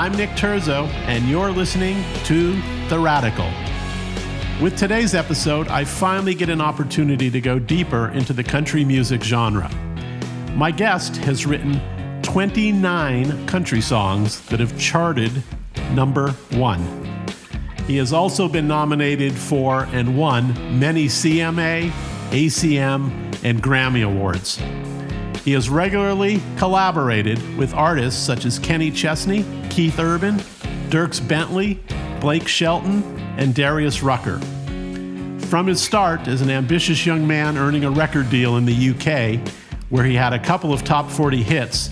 I'm Nick Turzo, and you're listening to The Radical. With today's episode, I finally get an opportunity to go deeper into the country music genre. My guest has written 29 country songs that have charted number one. He has also been nominated for and won many CMA, ACM, and Grammy Awards. He has regularly collaborated with artists such as Kenny Chesney, Keith Urban, Dierks Bentley, Blake Shelton, and Darius Rucker. From his start as an ambitious young man earning a record deal in the UK, where he had a couple of top 40 hits,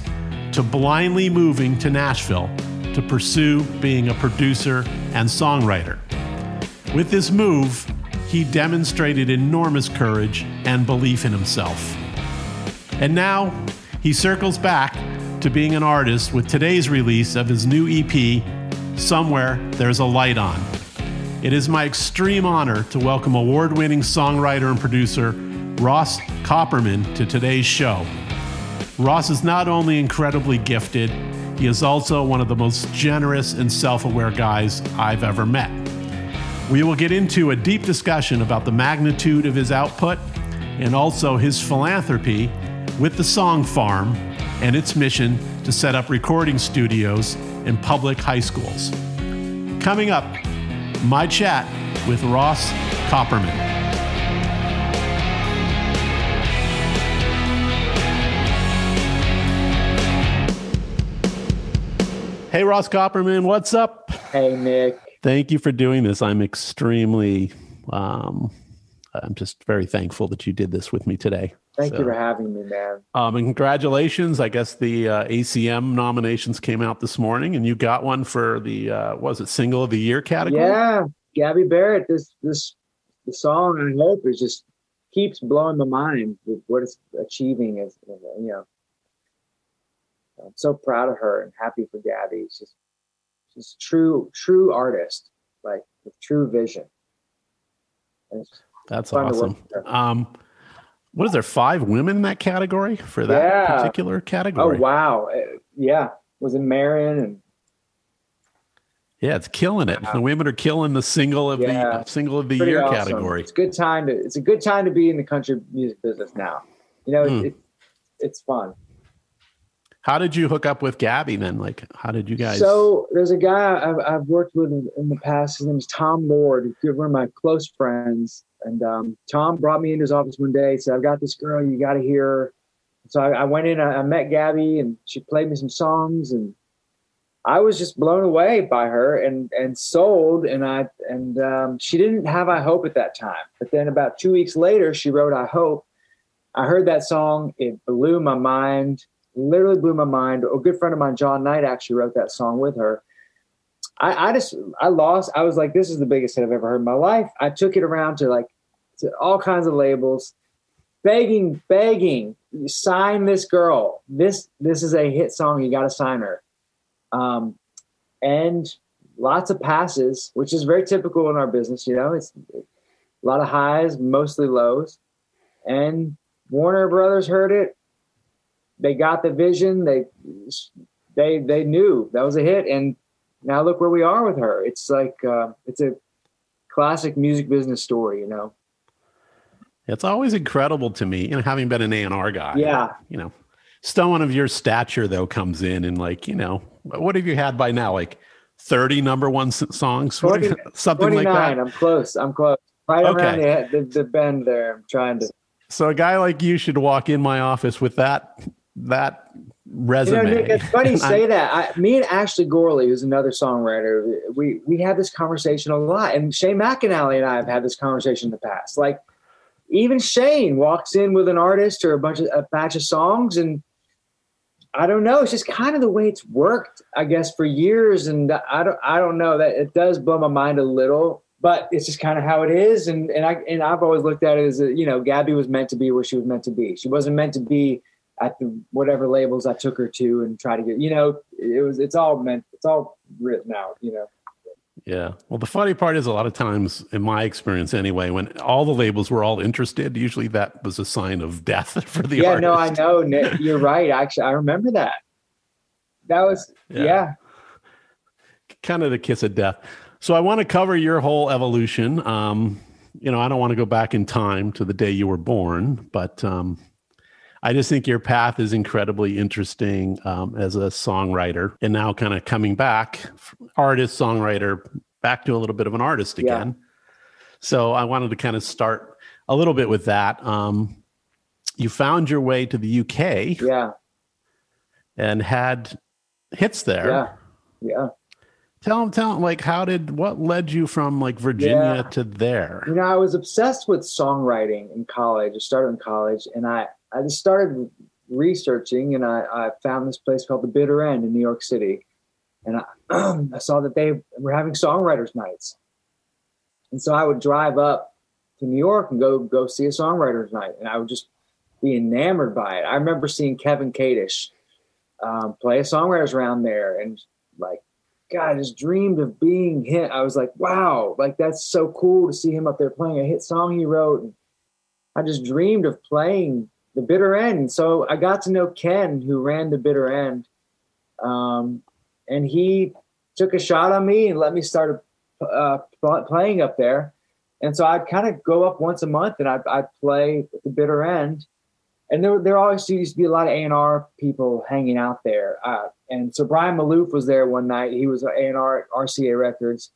to blindly moving to Nashville to pursue being a producer and songwriter. With this move, he demonstrated enormous courage and belief in himself. And now he circles back to being an artist with today's release of his new EP, Somewhere There's a Light On. It is my extreme honor to welcome award winning songwriter and producer Ross Copperman to today's show. Ross is not only incredibly gifted, he is also one of the most generous and self aware guys I've ever met. We will get into a deep discussion about the magnitude of his output and also his philanthropy with the Song Farm and its mission to set up recording studios in public high schools. Coming up, my chat with Ross Copperman. Hey, Ross Copperman, what's up? Hey, Nick. Thank you for doing this. I'm extremely, um, I'm just very thankful that you did this with me today. Thank so, you for having me, man. Um, and congratulations. I guess the uh, ACM nominations came out this morning, and you got one for the uh, was it single of the year category? Yeah, Gabby Barrett. This this the song I hope is just keeps blowing my mind with what it's achieving. As you know, I'm so proud of her and happy for Gabby. She's she's true true artist, like with true vision. That's awesome. Um, what is there five women in that category for that yeah. particular category? Oh wow, uh, yeah. Was it Maren and yeah, it's killing it. The women are killing the single of yeah. the single of the Pretty year awesome. category. It's a good time to it's a good time to be in the country music business now. You know, mm. it, it's fun. How did you hook up with Gabby then? Like, how did you guys? So there's a guy I've, I've worked with in, in, the past. His name is Tom Lord. He's one of my close friends. And um, Tom brought me into his office one day. Said, "I've got this girl. You got to hear." Her. So I, I went in. I, I, met Gabby, and she played me some songs, and I was just blown away by her and and sold. And I and um, she didn't have "I Hope" at that time. But then about two weeks later, she wrote "I Hope." I heard that song. It blew my mind. Literally blew my mind. A good friend of mine, Jon Nite, actually wrote that song with her I, I just I lost. I was like, this is the biggest hit I've ever heard in my life. I took it around to like to all kinds of labels, begging, begging, sign this girl. This this is a hit song. You got to sign her. Um, and lots of passes, which is very typical in our business. You know, it's a lot of highs, mostly lows. And Warner Brothers heard it. They got the vision. They they they knew that was a hit, and now look where we are with her. It's like uh, it's a classic music business story, you know. It's always incredible to me, you know, having been an A and R guy. Yeah, you know, someone of your stature though comes in and like, you know, what have you had by now? Like thirty number one songs, 20, something like that. I'm close. I'm close. Right okay. around the, the, the bend there. I'm trying to. So a guy like you should walk in my office with that that resume. You know, Nick, it's funny you say that. I, me and Ashley Gorley, who's another songwriter, we we have this conversation a lot, and Shane McAnally and I have had this conversation in the past. Like, even Shane walks in with an artist or a bunch of a batch of songs, and I don't know. It's just kind of the way it's worked, I guess, for years, and I don't I don't know that it does blow my mind a little. But it's just kind of how it is, and and I and I've always looked at it as a, you know, Gabby was meant to be where she was meant to be. She wasn't meant to be at the whatever labels I took her to and try to get, you know, it was, it's all meant, it's all written out, you know. Yeah. Well, the funny part is a lot of times, in my experience anyway, when all the labels were all interested, usually that was a sign of death for the yeah, artist. no, I know. You're right. Actually, I remember that. That was, yeah. yeah. kind of the kiss of death. So I want to cover your whole evolution. Um, you know, I don't want to go back in time to the day you were born, but um, I just think your path is incredibly interesting um, as a songwriter, and now kind of coming back, artist, songwriter, back to a little bit of an artist again. Yeah. So I wanted to kind of start a little bit with that. Um, you found your way to the UK, yeah, and had hits there, yeah, yeah. Tell them, tell them, like, how did what led you from like Virginia yeah. to there? You know, I was obsessed with songwriting in college. I started in college, and I I just started researching, and I, I found this place called the Bitter End in New York City, and I, I saw that they were having songwriters nights, and so I would drive up to New York and go go see a songwriters night, and I would just be enamored by it. I remember seeing Kevin Kadish um, play a songwriters round there, and like God, I just dreamed of being him. I was like, wow, like that's so cool to see him up there playing a hit song he wrote. And I just dreamed of playing the bitter end. So I got to know Ken, who ran the bitter end. Um, and he took a shot on me and let me start uh, playing up there. And so I'd kind of go up once a month and I'd, I'd play at the bitter end. And there, there always used to be a lot of A&R people hanging out there. Uh, and so Brian Malouf was there one night. He was A&R at RCA Records.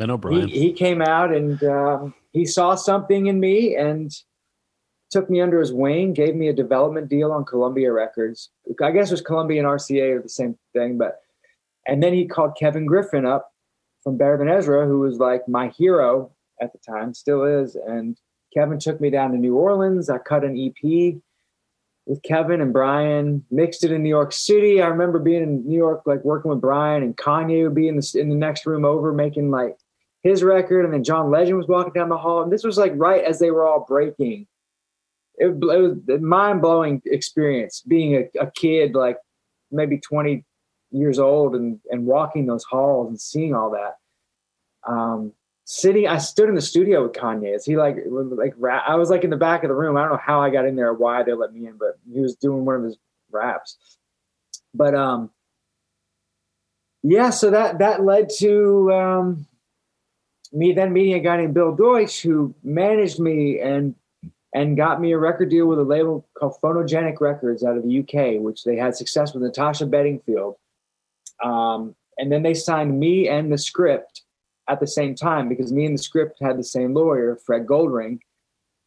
I know Brian. He, he came out and um, he saw something in me and took me under his wing, gave me a development deal on Columbia Records. I guess it was Columbia and RCA are the same thing, but and then he called Kevin Griffin up from Better Than Ezra, who was like my hero at the time, still is. And Kevin took me down to New Orleans. I cut an EP with Kevin and Brian, mixed it in New York City. I remember being in New York, like working with Brian and Kanye would be in the in the next room over making like his record, and then John Legend was walking down the hall, and this was like right as they were all breaking. It, it was a mind blowing experience being a, a kid, like maybe twenty years old, and and walking those halls and seeing all that. Um, sitting i stood in the studio with kanye. Is he like like i was like in the back of the room. I don't know how i got in there or why they let me in but he was doing one of his raps. But um yeah so that that led to um me then meeting a guy named bill deutsch who managed me and and got me a record deal with a label called phonogenic records out of the uk which they had success with natasha bedingfield um and then they signed me and the script at the same time because me and the script had the same lawyer, Fred Goldring.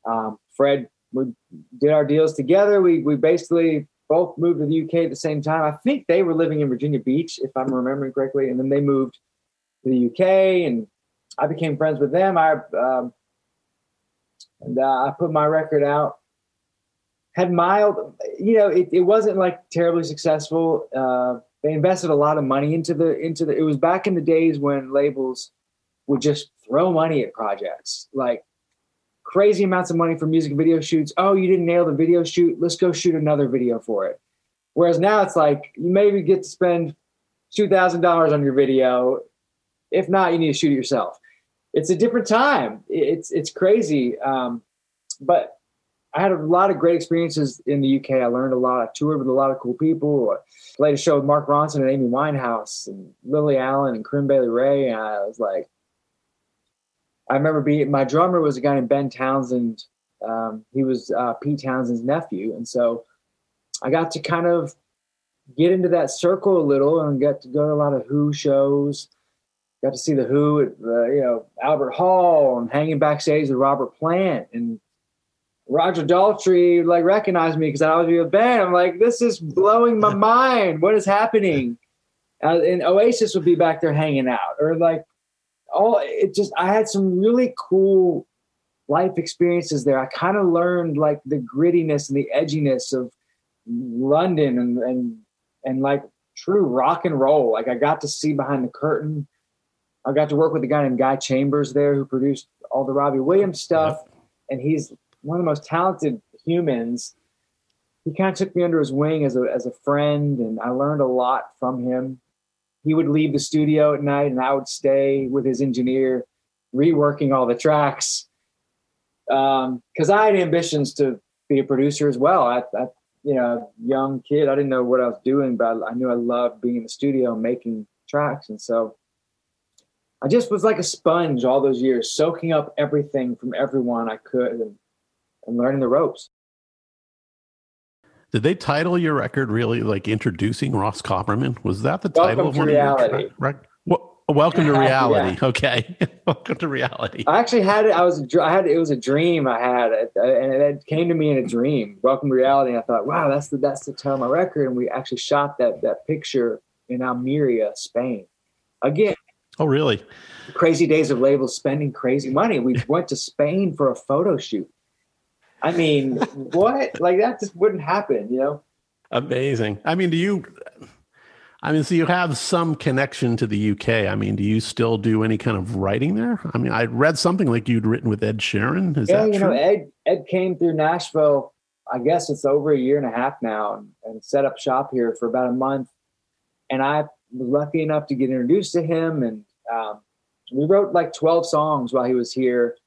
Um, Fred, we did our deals together. We we basically both moved to the UK at the same time. I think they were living in Virginia Beach, if I'm remembering correctly, and then they moved to the UK, and I became friends with them. I um, and uh, I put my record out. Had mild, you know, it, it wasn't like terribly successful. Uh, they invested a lot of money into the into the. It was back in the days when labels would just throw money at projects like crazy amounts of money for music video shoots. Oh, you didn't nail the video shoot. Let's go shoot another video for it. Whereas now it's like you maybe get to spend two thousand dollars on your video. If not, you need to shoot it yourself. It's a different time. It's it's crazy. Um, but I had a lot of great experiences in the UK. I learned a lot. I toured with a lot of cool people. I played a show with Mark Ronson and Amy Winehouse and Lily Allen and Corinne Bailey Rae. And I was like, I remember being my drummer was a guy named Ben Townsend. Um, he was uh, Pete Townshend's nephew, and so I got to kind of get into that circle a little and get to go to a lot of Who shows. Got to see the Who at the you know Albert Hall and hanging backstage with Robert Plant and Roger Daltrey like recognized me because I was with a band. I'm like, this is blowing my mind. What is happening? Uh, and Oasis would be back there hanging out, or like all it just I had some really cool life experiences there. I kind of learned like the grittiness and the edginess of London and and and like true rock and roll. Like I got to see behind the curtain. I got to work with a guy named Guy Chambers there who produced all the Robbie Williams stuff, yep. and he's one of the most talented humans. He kind of took me under his wing as a as a friend, and I learned a lot from him he would leave the studio at night and I would stay with his engineer reworking all the tracks. Um, cause I had ambitions to be a producer as well. I, I, you know, young kid, I didn't know what I was doing, but I knew I loved being in the studio and making tracks. And so I just was like a sponge all those years, soaking up everything from everyone I could and, and learning the ropes. Did they title your record really like introducing Ross Copperman? Was that the Welcome title of one reality. of your well, Welcome to Yeah. reality. Okay, welcome to reality. I actually had it. I was, I had, it was a dream I had, uh, and it came to me in a dream. Welcome to reality. And I thought, wow, that's the that's the title of my record. And we actually shot that that picture in Almeria, Spain. Again, Oh, really? crazy days of labels spending crazy money. We went to Spain for a photo shoot. I mean, what? Like that just wouldn't happen, you know? Amazing. I mean, do you? I mean, so you have some connection to the UK. I mean, do you still do any kind of writing there? I mean, I read something like you'd written with Ed Sheeran. Is yeah, that you true? know, Ed Ed came through Nashville. I guess it's over a year and a half now, and, and set up shop here for about a month. And I was lucky enough to get introduced to him, and um, we wrote like twelve songs while he was here.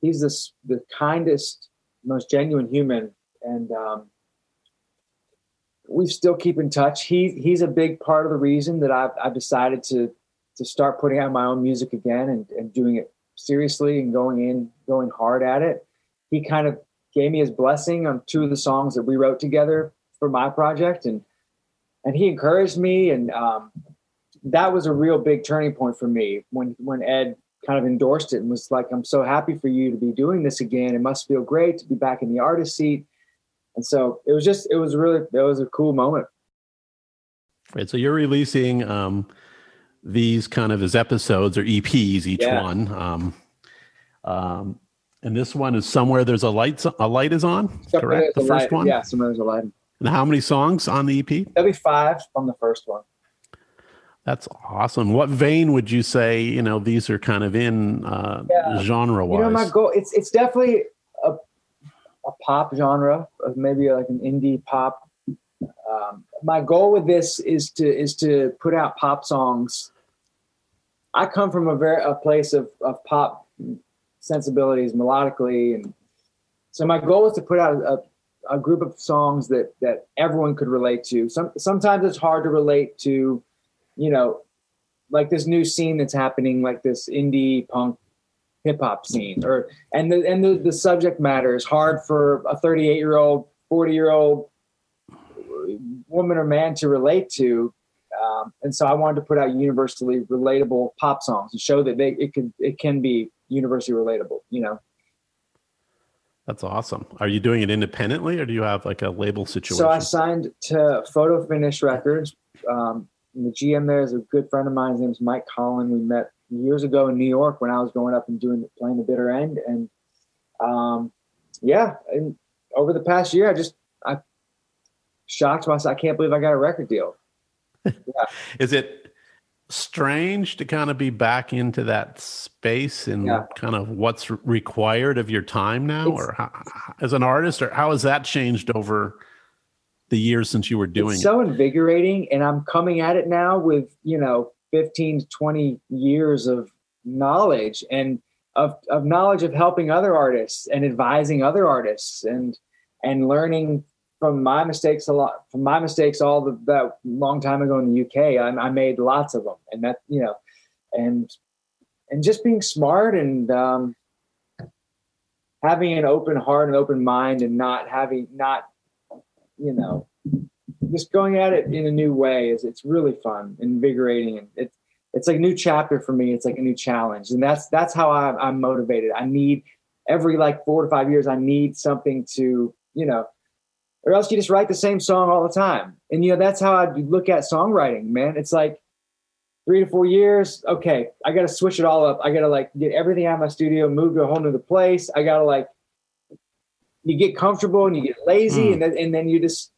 He's this the kindest, most genuine human, and um, we still keep in touch. He he's a big part of the reason that I've I've decided to to start putting out my own music again and, and doing it seriously and going in going hard at it. He kind of gave me his blessing on two of the songs that we wrote together for my project and and he encouraged me and um, that was a real big turning point for me when when Ed kind of endorsed it and was like I'm so happy for you to be doing this again. It must feel great to be back in the artist seat. And so it was just it was really it was a cool moment. Right. So you're releasing um, these kind of as episodes or EPs, each Yeah. one. Um, um, and this one is somewhere there's a light. A light is on. Somewhere correct. The first Light- one. Yeah, somewhere there's a light. And how many songs on the EP? There'll be five from the first one. That's awesome. What vein would you say? You know, these are kind of in uh, Yeah. genre wise. You know, my goal it's it's definitely a a pop genre, uh, maybe like an indie pop. Um, my goal with this is to is to put out pop songs. I come from a very a place of of pop sensibilities melodically, and so my goal is to put out a, a group of songs that that everyone could relate to. Some sometimes it's hard to relate to, you know, like this new scene that's happening, like this indie punk hip hop scene, or and the and the, the subject matter is hard for a 38 year old, 40 year old woman or man to relate to. Um, and so I wanted to put out universally relatable pop songs and show that they it can it can be universally relatable. You know. That's awesome. Are you doing it independently, or do you have like a label situation? So I signed to Photo Finish Records. Um, and the GM there is a good friend of mine. His name is Mike Collin. We met years ago in New York when I was going up and doing playing the bitter end. And um, yeah, and over the past year, I just I shocked myself. I can't believe I got a record deal. Yeah. Is it strange to kind of be back into that space and Yeah. kind of what's required of your time now, It's- or how, as an artist, or how has that changed over the years since you were doing it's it? so invigorating and i'm coming at it now with you know 15 to 20 years of knowledge and of, of knowledge of helping other artists and advising other artists and and learning from my mistakes a lot from my mistakes all the, that long time ago in the uk I, I made lots of them and that you know and and just being smart and um having an open heart and open mind and not having not you know, just going at it in a new way is it's really fun, invigorating, and it's it's like a new chapter for me. It's like a new challenge, and that's that's how I'm, I'm motivated. I need every like four to five years, I need something to you know, or else you just write the same song all the time. And you know, that's how I look at songwriting, man. It's like three to four years. Okay, I got to switch it all up. I got to like get everything out of my studio, move to a whole new place. I got to like you get comfortable and you get lazy Mm. and then, and then you just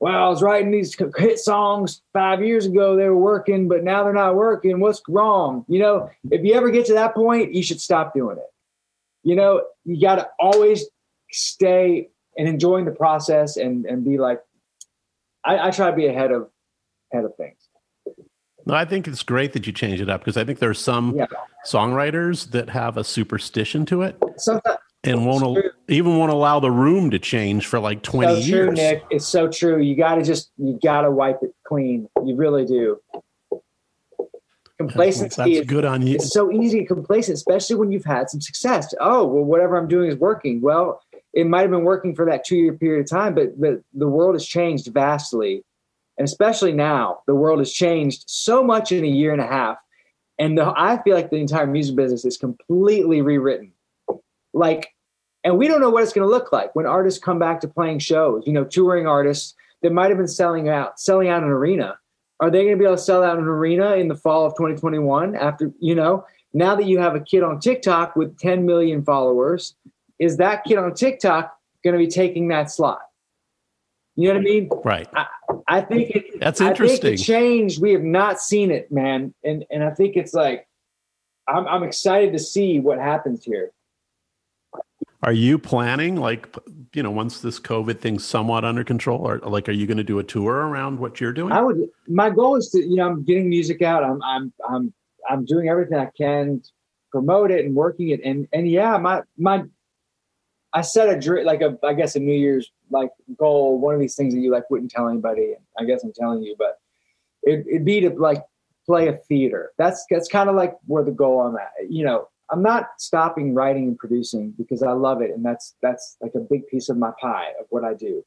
well i was writing these hit songs five years ago they were working but now they're not working what's wrong you know if you ever get to that point you should stop doing it you know you got to always stay and enjoying the process and and be like I, I try to be ahead of ahead of things No, I think it's great that you change it up because I think there's some Yeah. songwriters that have a superstition to it sometimes and won't al- even won't allow the room to change for like 20 so true years. nick it's so true you got to just you got to wipe it clean you really do complacency that's, that's good on you. It's so easy to complacent, especially when you've had some success. Oh, well, whatever I'm doing is working. Well, it might have been working for that two year period of time, but, the world has changed vastly. And especially now, the world has changed so much in a year and a half. And the, I feel like the entire music business is completely rewritten. Like, and we don't know what it's going to look like when artists come back to playing shows, you know, touring artists that might have been selling out, selling out an arena. Are they going to be able to sell out an arena in the fall of 2021 after, you know, now that you have a kid on TikTok with 10 million followers is that kid on TikTok going to be taking that slot? You know what I mean? Right. I, I think it, that's interesting. I think it changed. We have not seen it, man, and and I think it's like I'm I'm excited to see what happens here. Are you planning, like, you know, once this COVID thing's somewhat under control, or like, are you going to do a tour around what you're doing? I would. My goal is to, you know, I'm getting music out. I'm, I'm, I'm, I'm doing everything I can to promote it and working it. And, and yeah, my, my I set a dream, like a, I guess a New Year's like goal. One of these things that you like wouldn't tell anybody. I guess I'm telling you, but it, it'd be to like play a theater. That's that's kind of like where the goal I'm at. You know, I'm not stopping writing and producing because I love it, and that's that's like a big piece of my pie of what I do.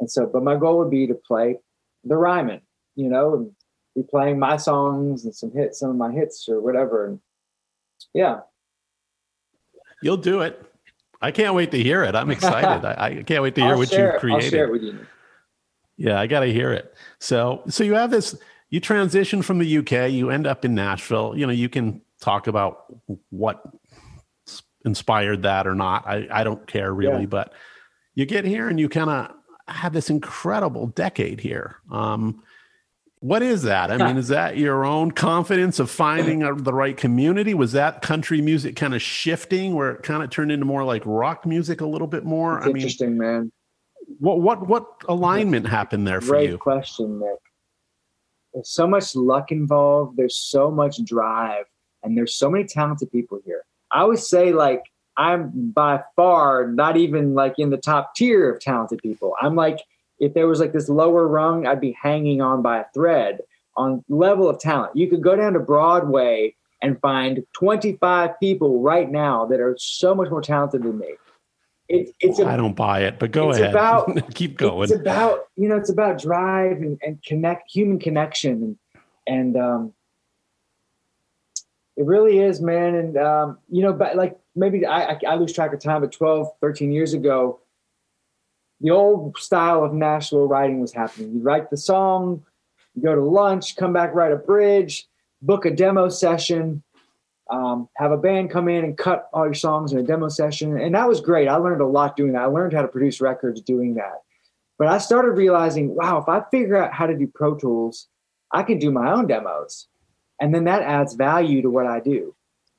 And so, but my goal would be to play the Ryman, you know, and be playing my songs and some hits, some of my hits or whatever. And yeah, you'll do it. I can't wait to hear it. I'm excited. I, I, can't wait to hear what share, you created. I'll share it with you. Yeah, I got to hear it. So, so you have this. You transition from the UK. You end up in Nashville. You know, you can talk about what inspired that or not. I, I don't care really, yeah. but you get here and you kind of have this incredible decade here. Um, what is that? I mean, is that your own confidence of finding the right community? Was that country music kind of shifting where it kind of turned into more like rock music a little bit more? It's I interesting, mean, man. What what what alignment happened there for Great you? Great question, Nick. There's so much luck involved. There's so much drive, and there's so many talented people here. I always say, like, I'm by far not even like in the top tier of talented people. I'm like if there was like this lower rung, I'd be hanging on by a thread on level of talent. You could go down to Broadway and find 25 people right now that are so much more talented than me. It, it's I don't buy it, but go ahead. About, Keep going. It's about you know, it's about drive and, and connect, human connection, and and um, it really is, man. And um, you know, but like maybe I, I, I lose track of time, but 12, 13 years ago, the old style of Nashville writing was happening. You write the song, you go to lunch, come back, write a bridge, book a demo session, um, have a band come in and cut all your songs in a demo session. And that was great. I learned a lot doing that. I learned how to produce records doing that. But I started realizing, wow, if I figure out how to do Pro Tools, I can do my own demos. And then that adds value to what I do.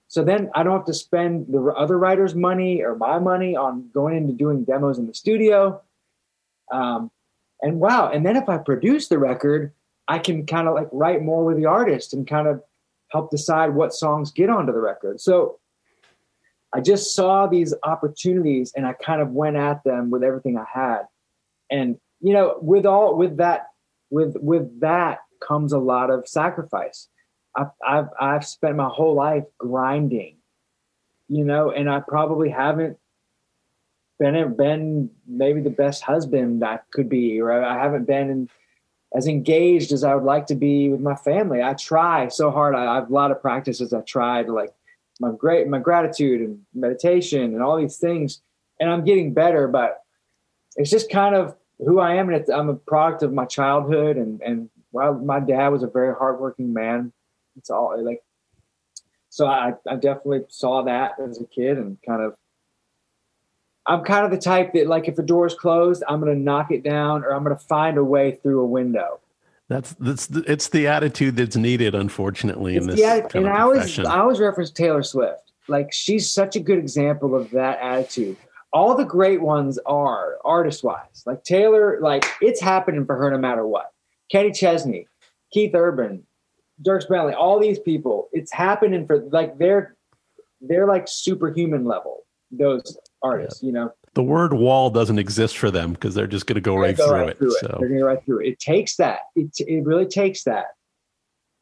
So then I don't have to spend the other writers' money or my money on going into doing demos in the studio. Um, and wow, and then if I produce the record, I can kind of like write more with the artist and kind of help decide what songs get onto the record. So I just saw these opportunities and I kind of went at them with everything I had. And you know, with all with that with with that comes a lot of sacrifice. I've, I've, I've spent my whole life grinding, you know, and I probably haven't been been maybe the best husband I could be, or I haven't been as engaged as I would like to be with my family. I try so hard. I, I have a lot of practices. I tried like my great my gratitude and meditation and all these things, and I'm getting better. But it's just kind of who I am, and I'm a product of my childhood. And and well, my dad was a very hardworking man it's all like so I, I definitely saw that as a kid and kind of I'm kind of the type that like if a door is closed, I'm gonna knock it down or I'm gonna find a way through a window. That's that's the, it's the attitude that's needed, unfortunately, it's in this. Yeah, and I always I always reference Taylor Swift. Like she's such a good example of that attitude. All the great ones are artist wise. Like Taylor, like it's happening for her no matter what. Kenny Chesney, Keith Urban, Dierks Bentley, all these people, it's happening for like they're they're like superhuman level. Those artists, yeah. you know. The word wall doesn't exist for them because they're just going to go, right, go through, right it, through, it, So they're going to go right through it. It takes that. It it really takes that.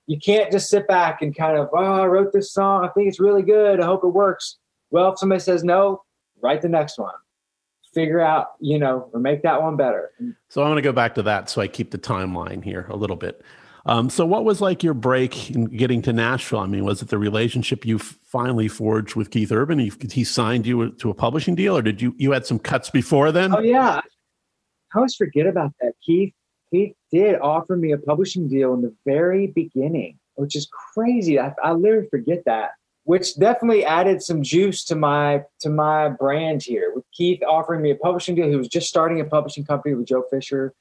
you can't just sit back and kind of, oh, I wrote this song. I think it's really good. I hope it works. Well, if somebody says no, write the next one. Figure out, you know, or make that one better. So I'm going to go back to that so I keep the timeline here a little bit. Um, so what was like your break in getting to Nashville? I mean, was it the relationship you finally forged with Keith Urban? He, he signed you to a publishing deal, or did you you had some cuts before then? Oh yeah, I always forget about that. Keith Keith did offer me a publishing deal in the very beginning, which is crazy. I, I literally forget that. Which definitely added some juice to my to my brand here. With Keith offering me a publishing deal, he was just starting a publishing company with Joe Fisher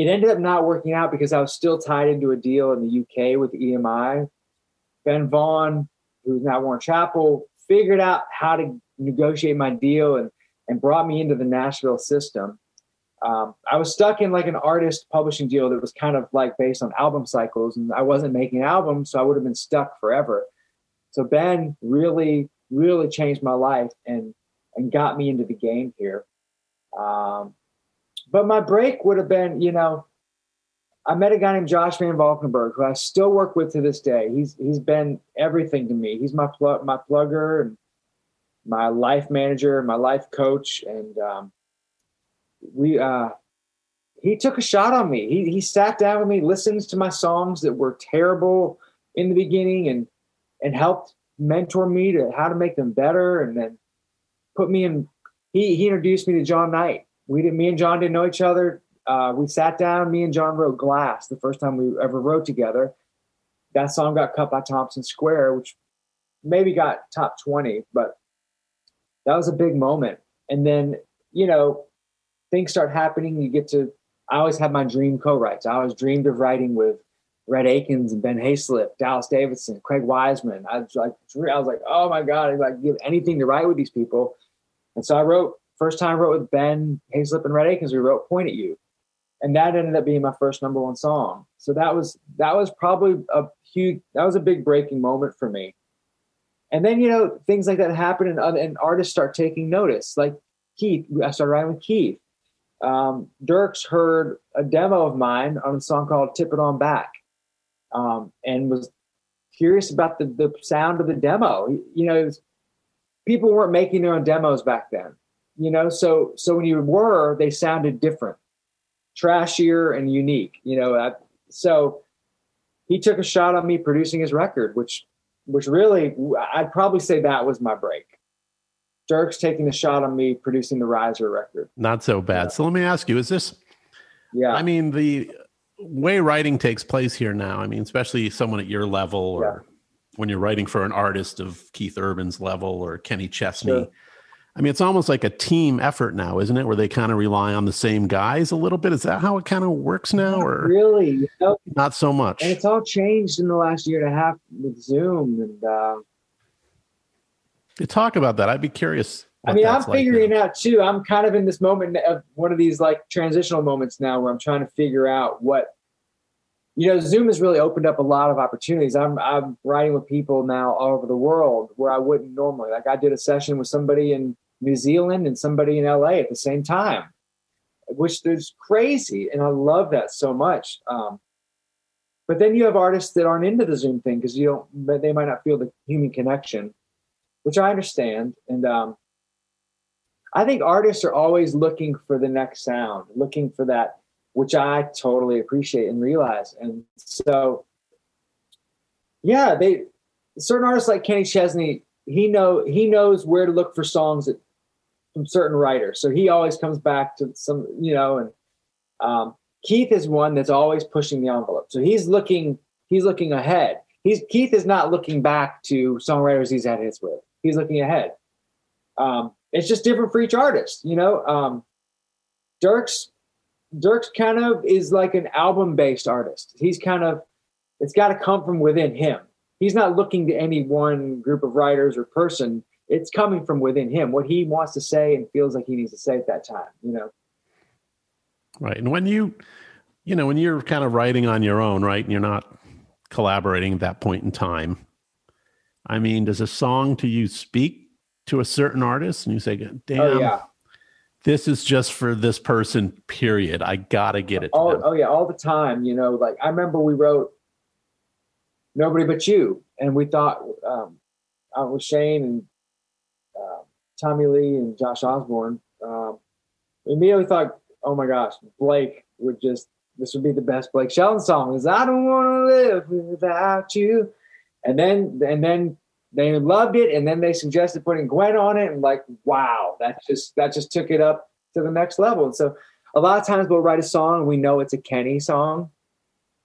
it ended up not working out because I was still tied into a deal in the UK with EMI. Ben Vaughn, who's now Warner Chappell, figured out how to negotiate my deal and, and brought me into the Nashville system. Um, I was stuck in like an artist publishing deal that was kind of like based on album cycles, and I wasn't making albums, so I would have been stuck forever. So Ben really, really changed my life and and got me into the game here. Um, but my break would have been, you know, I met a guy named Josh Van Valkenburg who I still work with to this day. He's he's been everything to me. He's my plug my plugger and my life manager, and my life coach, and um, we uh, he took a shot on me. He he sat down with me, listened to my songs that were terrible in the beginning, and and helped mentor me to how to make them better, and then put me in. He he introduced me to Jon Nite, we didn't, Me and John didn't know each other. Uh, we sat down. Me and John wrote "Glass" the first time we ever wrote together. That song got cut by Thompson Square, which maybe got top twenty, but that was a big moment. And then you know things start happening. You get to. I always had my dream co-writes. I always dreamed of writing with Rhett Akins and Ben Hayslip, Dallas Davidson, Craig Wiseman. I was like, I was like, oh my god, I'd like give anything to write with these people. And so I wrote First time I wrote with Ben Hayslip and Rhett Akins, we wrote "Point at You," and that ended up being my first number one song. So that was that was probably a huge that was a big breaking moment for me. And then you know things like that happen, and, and artists start taking notice. Like Keith, I started writing with Keith. Um, Dierks heard a demo of mine on a song called "Tip It On Back," um, and was curious about the the sound of the demo. You know, was, people weren't making their own demos back then you know? So so when you were they sounded different trashier and unique you know uh, so he took a shot on me producing his record which which really i'd probably say that was my break. Dierks taking a shot on me producing the riser record. Not so bad. Yeah. so let me ask you is this yeah. I mean the way writing takes place here now i mean especially someone at your level or yeah. when you're writing for an artist of keith urban's level or kenny chesney sure I mean, it's almost like a team effort now, isn't it? Where they kind of rely on the same guys a little bit. Is that how it kind of works now, or really, you know, not so much? And it's all changed in the last year and a half with Zoom and. Uh, you talk about that. I'd be curious. I mean, I'm figuring like out too. I'm kind of in this moment of one of these like transitional moments now where I'm trying to figure out what you know, Zoom has really opened up a lot of opportunities. I'm I'm writing with people now all over the world where I wouldn't normally. Like I did a session with somebody in New Zealand and somebody in LA at the same time, which is crazy, and I love that so much. Um, but then you have artists that aren't into the Zoom thing because you don't. They might not feel the human connection, which I understand. And um, I think artists are always looking for the next sound, looking for that which I totally appreciate and realize. And so, yeah, they certain artists like Kenny Chesney, he know he knows where to look for songs that, from certain writers. So he always comes back to some, you know, and um, Keith is one that's always pushing the envelope. So he's looking he's looking ahead. He's Keith is not looking back to songwriters he's had hits with. He's looking ahead. Um, it's just different for each artist, you know. Um, Dierks Dierks kind of is like an album based artist. He's kind of, it's got to come from within him. He's not looking to any one group of writers or person. It's coming from within him, what he wants to say and feels like he needs to say at that time, you know? Right. And when you, you know, when you're kind of writing on your own, right, and you're not collaborating at that point in time, I mean, does a song to you speak to a certain artist and you say, damn, oh, yeah this is just for this person period i gotta get it oh, oh yeah all the time you know like i remember we wrote Nobody But You. And we thought, um, I was Shane and uh, Tommy Lee and Josh Osborne. Um, we immediately thought, oh my gosh, Blake would just, this would be the best Blake Shelton song is I don't want to live without you. And then, and then they loved it. And then they suggested putting Gwen on it. And like, wow, that just, that just took it up to the next level. And so a lot of times we'll write a song and we know it's a Kenny song.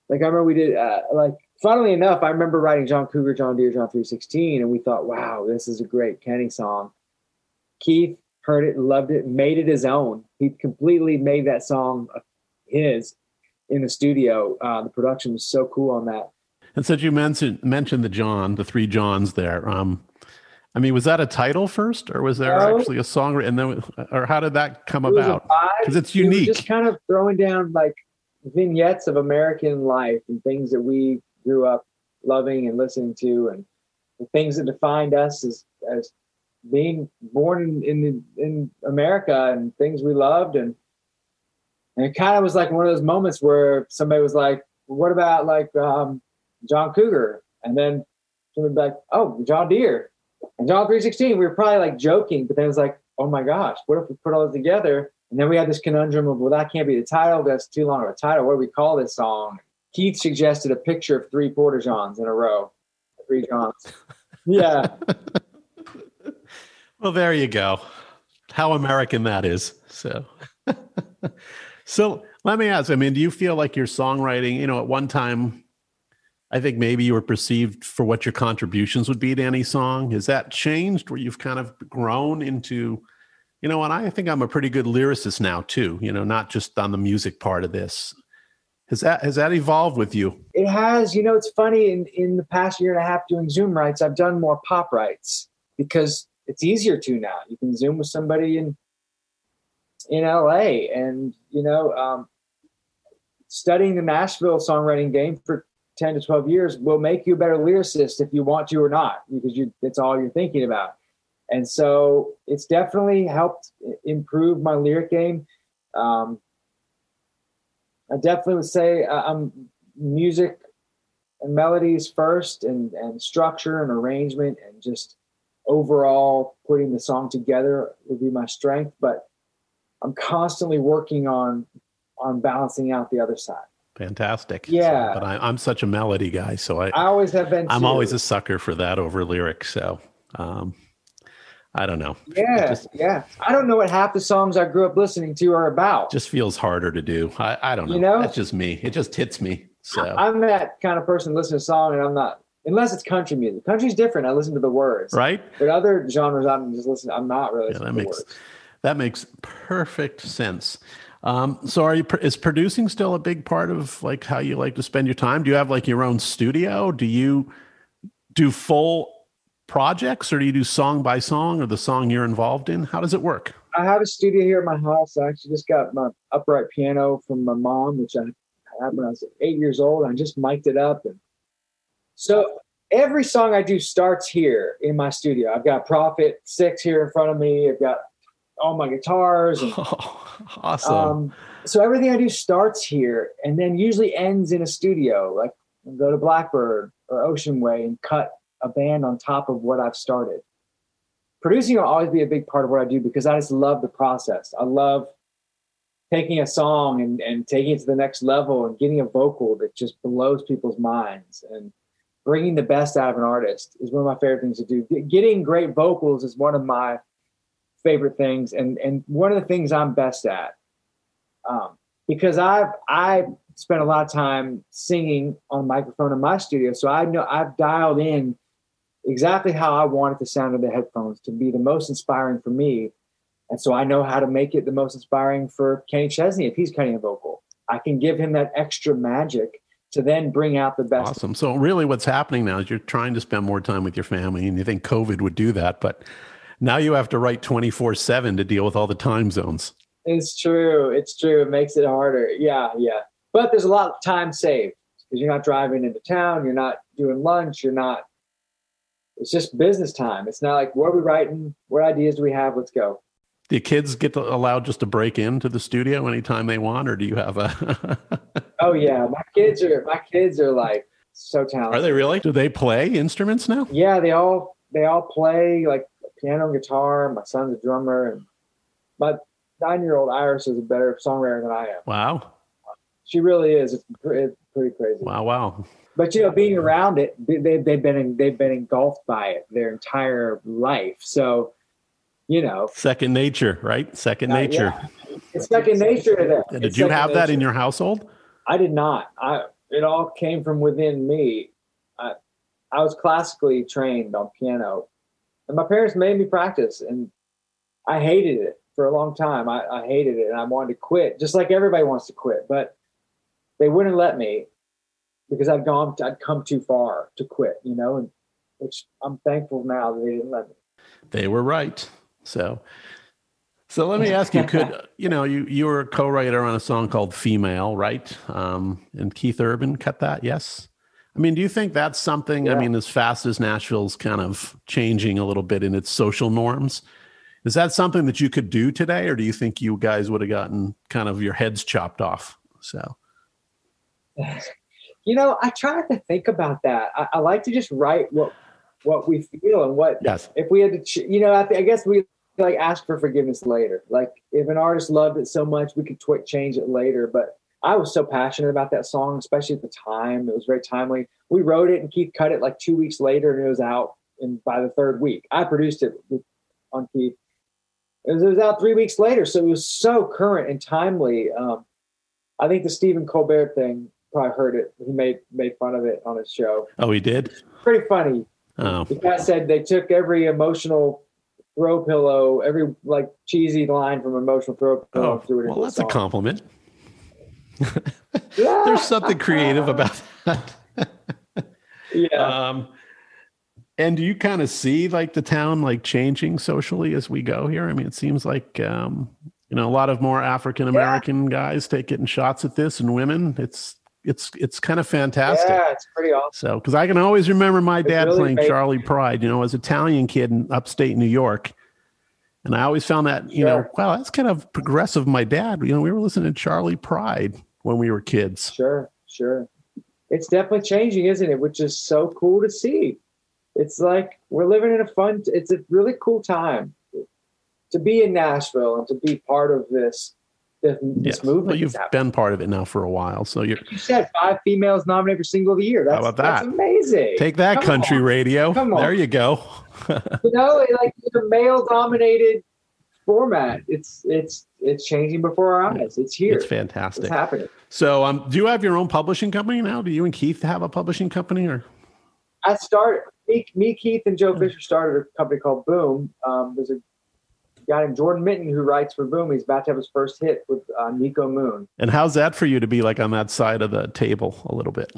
Like I remember we did, uh, like, funnily enough, I remember writing John Cougar, John Deere, John 316, and we thought, wow, this is a great Kenny song. Keith heard it, loved it, made it his own. He completely made that song his in the studio. Uh, the production was so cool on that. And since you mentioned mentioned the John, the three Johns there, um, I mean, was that a title first, or was there no. actually a song? And then, or how did that come about? Because it's unique. just kind of throwing down like vignettes of American life and things that we grew up loving and listening to, and the things that defined us as as being born in in, in America and things we loved, and and it kind of was like one of those moments where somebody was like, "What about like um, John Cougar?" And then somebody like, "Oh, John Deere." And John 316, we were probably like joking, but then it was like, oh my gosh, what if we put all this together? And then we had this conundrum of, well, that can't be the title. That's too long of a title. What do we call this song? Keith suggested a picture of three Porta Johns in a row. Three Johns. Yeah. well, there you go. How American that is. So, so let me ask. I mean, do you feel like your songwriting? You know, at one time, I think maybe you were perceived for what your contributions would be to any song. Has that changed where you've kind of grown into, you know, and I think I'm a pretty good lyricist now too, you know, not just on the music part of this. Has that has that evolved with you? It has. You know, it's funny in in the past year and a half doing Zoom writes, I've done more pop writes because it's easier to now. You can Zoom with somebody in in LA and you know, um, studying the Nashville songwriting game for 10 to 12 years will make you a better lyricist if you want to or not, because you, it's all you're thinking about. And so it's definitely helped improve my lyric game. Um, I definitely would say uh, I'm music and melodies first and, and structure and arrangement and just overall putting the song together would be my strength. But I'm constantly working on on balancing out the other side. Fantastic. Yeah. So, but I, am such a melody guy, so I, I always have been. I'm too. always a sucker for that over lyrics. So, um, I don't know. Yeah, just, yeah. I don't know what half the songs I grew up listening to are about. Just feels harder to do. I, I don't know. You know, that's just me. It just hits me. So I'm that kind of person listening to a song, and I'm not unless it's country music. Country's different. I listen to the words, right? But other genres, I'm just listening. I'm not really. Yeah, that makes that makes perfect sense. Um, so are you, is producing still a big part of like how you like to spend your time? Do you have like your own studio? Do you do full projects or do you do song by song or the song you're involved in? How does it work? I have a studio here at my house. I actually just got my upright piano from my mom, which I had when I was eight years old. I just mic'd it up. And so every song I do starts here in my studio. I've got Prophet 6 here in front of me. I've got all my guitars. And, oh, awesome. Um, so everything I do starts here and then usually ends in a studio. Like go to Blackbird or Ocean Way and cut a band on top of what I've started. Producing will always be a big part of what I do because I just love the process. I love taking a song and, and taking it to the next level and getting a vocal that just blows people's minds and bringing the best out of an artist is one of my favorite things to do. Getting great vocals is one of my favorite things and and one of the things I'm best at. Um, because I've I spent a lot of time singing on microphone in my studio, so I know I've dialed in exactly how I wanted the sound of the headphones to be the most inspiring for me, and so I know how to make it the most inspiring for Kenny Chesney if he's cutting a vocal. I can give him that extra magic to then bring out the best. Awesome. So really, what's happening now is you're trying to spend more time with your family, and you think COVID would do that, but now you have to write 24 7 to deal with all the time zones. It's true. It's true. It makes it harder. Yeah, yeah. But there's a lot of time saved because you're not driving into town, you're not doing lunch, you're not. It's just business time. It's not like what are we writing? What ideas do we have? Let's go. Do kids get to, allowed just to break into the studio anytime they want, or do you have a? oh yeah, my kids are my kids are like so talented. Are they really? Do they play instruments now? Yeah, they all they all play like piano and guitar. My son's a drummer, and my nine year old Iris is a better songwriter than I am. Wow. She really is. It's, it's pretty crazy. Wow, wow. But you know, being around it, they, they've been in, they've been engulfed by it their entire life. So, you know, second nature, right? Second uh, nature. Yeah. It's second nature to them. Did you have that in your household? I did not. I it all came from within me. I, I was classically trained on piano, and my parents made me practice, and I hated it for a long time. I, I hated it, and I wanted to quit, just like everybody wants to quit, but they wouldn't let me because I'd gone, I'd come too far to quit, you know, and which I'm thankful now that they didn't let me. They were right. So, so let me ask you: Could you know you you were a co-writer on a song called "Female," right? Um, and Keith Urban cut that. Yes. I mean, do you think that's something? Yeah. I mean, as fast as Nashville's kind of changing a little bit in its social norms, is that something that you could do today, or do you think you guys would have gotten kind of your heads chopped off? So, you know, I try to think about that. I, I like to just write what what we feel and what yes. if we had to, ch- you know, I, th- I guess we like ask for forgiveness later. Like if an artist loved it so much, we could tw- change it later. But I was so passionate about that song, especially at the time. It was very timely. We wrote it and Keith cut it like two weeks later, and it was out. And by the third week, I produced it on Keith. It was, it was, out three weeks later, so it was so current and timely. Um, I think the Stephen Colbert thing probably heard it. He made made fun of it on his show. Oh, he did. Pretty funny. Oh. The guy said they took every emotional throw pillow, every like cheesy line from emotional throw pillow, oh, threw it. Well, that's a, a compliment. There's something creative about that. yeah. Um, and do you kind of see like the town like changing socially as we go here? I mean, it seems like um, you know a lot of more African American yeah. guys take getting shots at this, and women. It's it's it's kind of fantastic. Yeah, it's pretty awesome. So, because I can always remember my It's dad really playing. Charley Pride, you know, as an Italian kid in upstate New York. And I always found that, you know, Sure. wow, that's kind of progressive. My dad, you know, we were listening to Charley Pride when we were kids. Sure, sure. It's definitely changing, isn't it? Which is so cool to see. It's like we're living in a fun. It's a really cool time to be in Nashville and to be part of this this, this Yes. movement. Well, you've been part of it now for a while. So you're you said five females nominated for single of the year. That's, about That's that? amazing. take that Come country on. radio. Come on. There you go. You know, like it's a male dominated format. It's it's it's changing before our eyes. It's here. It's fantastic. It's happening. So, um, do you have your own publishing company now? Do you and Keith have a publishing company or? I started me, me, Keith, and Joe Fisher started a company called Boom. Um, there's a guy named Jordan Minton who writes for Boom. He's about to have his first hit with uh, Niko Moon. And how's that for you to be like on that side of the table a little bit?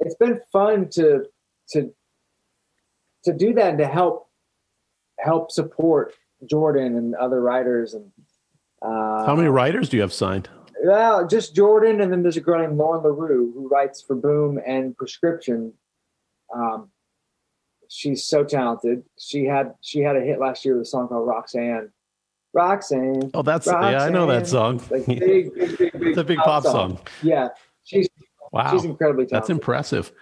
It's been fun to to to do that and to help help support Jordan and other writers and. Uh, How many writers do you have signed? Well, just Jordan, and then there's a girl named Lauren LaRue who writes for Boom and Prescription. Um, she's so talented. She had she had a hit last year with a song called Roxanne. Roxanne, Oh, that's yeah, I know that song. like big, big, big, big, It's a big pop song. Yeah, she's Wow, she's incredibly talented. that's impressive.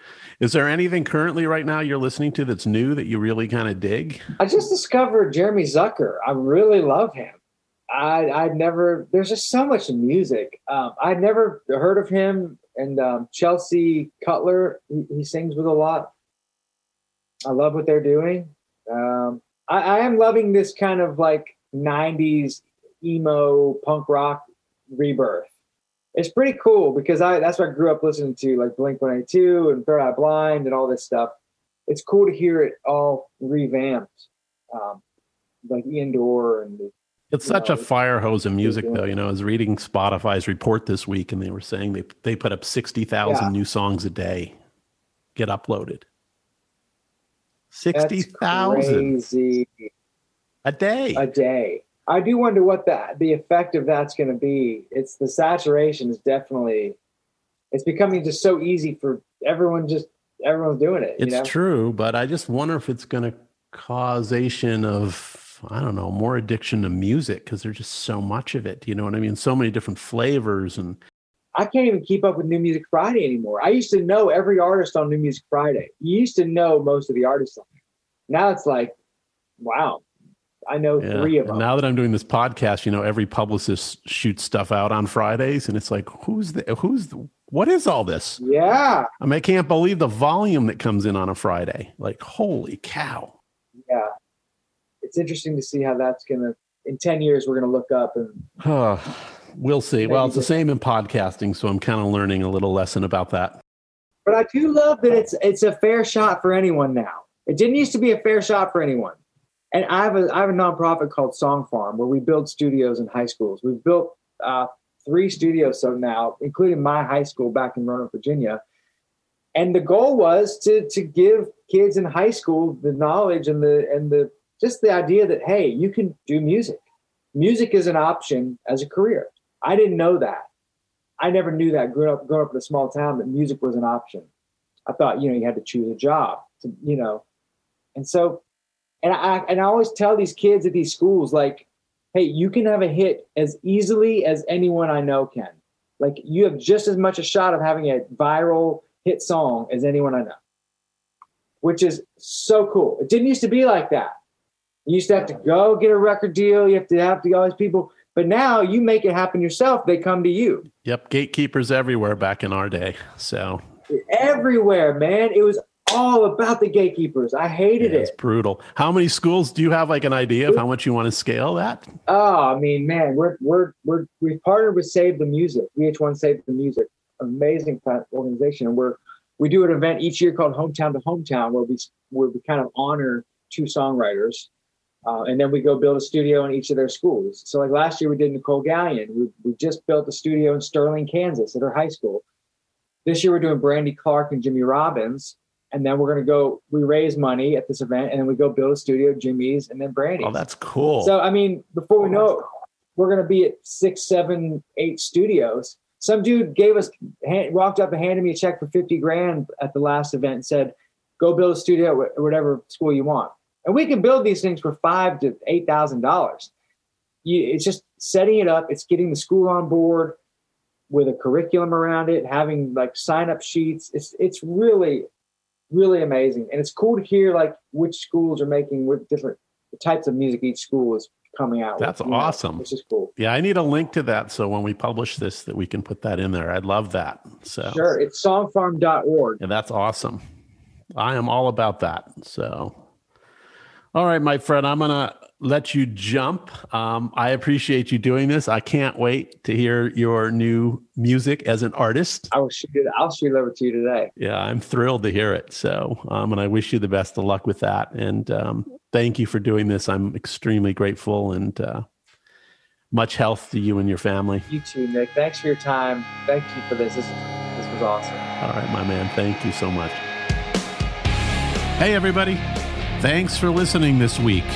Is there anything currently right now you're listening to that's new that you really kind of dig? I just discovered Jeremy Zucker. I really love him. I I'd never. There's just so much music. Um, I'd never heard of him. And um, Chelsea Cutler, he, he sings with a lot. I love what they're doing. Um, I, I am loving this kind of like '90s emo punk rock rebirth. It's pretty cool because I that's what I grew up listening to, like Blink 182 and Third Eye Blind and all this stuff. It's cool to hear it all revamped um, like iann dior and the, It's such a fire hose of music, though. You know, I was reading Spotify's report this week, and they were saying they they put up sixty thousand Yeah. new songs a day get uploaded. Sixty thousand a day. a day. I do wonder what that the effect of that's going to be. It's the saturation is definitely it's becoming just so easy for everyone. Just everyone's doing it. It's you know? true, but I just wonder if it's going to causation of I don't know more addiction to music because there's just so much of it. You know what I mean? So many different flavors, and I can't even keep up with New Music Friday anymore. I used to know every artist on New Music Friday. You used to know most of the artists on it. Now it's like, wow, I know yeah. three of them. And now that I'm doing this podcast, you know, every publicist shoots stuff out on Fridays, and it's like, who's the who's the what is all this? Yeah. I mean, I can't believe the volume that comes in on a Friday. Like, holy cow. Yeah. It's interesting to see how that's gonna in 10 years we're gonna look up and we'll see. Well, it's the same in podcasting, so I'm kind of learning a little lesson about that. But I do love that it's it's a fair shot for anyone now. It didn't used to be a fair shot for anyone and I have a I have a nonprofit called Song Farm where we build studios in high schools. We've built uh, three studios so now, including my high school back in Roanoke, Virginia. And the goal was to to give kids in high school the knowledge and the and the just the idea that hey, you can do music. Music is an option as a career. I didn't know that. I never knew that growing up growing up in a small town that music was an option. I thought you know you had to choose a job to you know, and so and I and I always tell these kids at these schools like, hey, you can have a hit as easily as anyone I know can. Like you have just as much a shot of having a viral hit song as anyone I know. Which is so cool. It didn't used to be like that. You used to have to go get a record deal. You have to have to all these people. But now you make it happen yourself. They come to you. Yep, gatekeepers everywhere back in our day. So everywhere, man. It was all about the gatekeepers. I hated yeah, it. It's brutal. How many schools do you have like an idea of how much you want to scale that? Oh, I mean, man, we're we're we're we've partnered with Save the Music, VH1 Save the Music, amazing organization, and we're we do an event each year called Hometown to Hometown, where we where we kind of honor two songwriters, uh, and then we go build a studio in each of their schools. So, like last year, we did Nicolle Galyon. We we just built a studio in Sterling, Kansas, at her high school. This year, we're doing Brandy Clark and Jimmy Robbins and then we're going to go we raise money at this event and then we go build a studio jimmy's and then brandy oh that's cool so i mean before we know it we're going to be at six seven eight studios some dude gave us walked up and handed me a check for 50 grand at the last event and said go build a studio at whatever school you want and we can build these things for five to eight thousand dollars it's just setting it up it's getting the school on board with a curriculum around it having like sign up sheets it's it's really really amazing. And it's cool to hear like which schools are making with different types of music each school is coming out. That's with, awesome. Know, which is cool. Yeah, I need a link to that so when we publish this that we can put that in there. I'd love that. So Sure, it's songfarm.org. And that's awesome. I am all about that. So all right, my friend, I'm gonna let you jump. Um, I appreciate you doing this. I can't wait to hear your new music as an artist. I will shoot it. I'll shoot it over to you today. Yeah, I'm thrilled to hear it. So, um, and I wish you the best of luck with that. And um, thank you for doing this. I'm extremely grateful and uh, much health to you and your family. You too, Nick. Thanks for your time. Thank you for this. This, this was awesome. All right, my man. Thank you so much. Hey, everybody. Thanks for listening this week.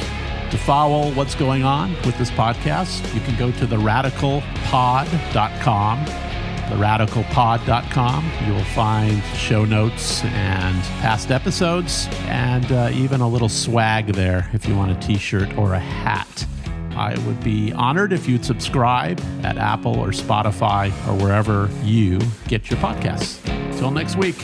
To follow what's going on with this podcast, you can go to theradicalpod.com. Theradicalpod.com. You will find show notes and past episodes, and uh, even a little swag there if you want a t shirt or a hat. I would be honored if you'd subscribe at Apple or Spotify or wherever you get your podcasts. Until next week.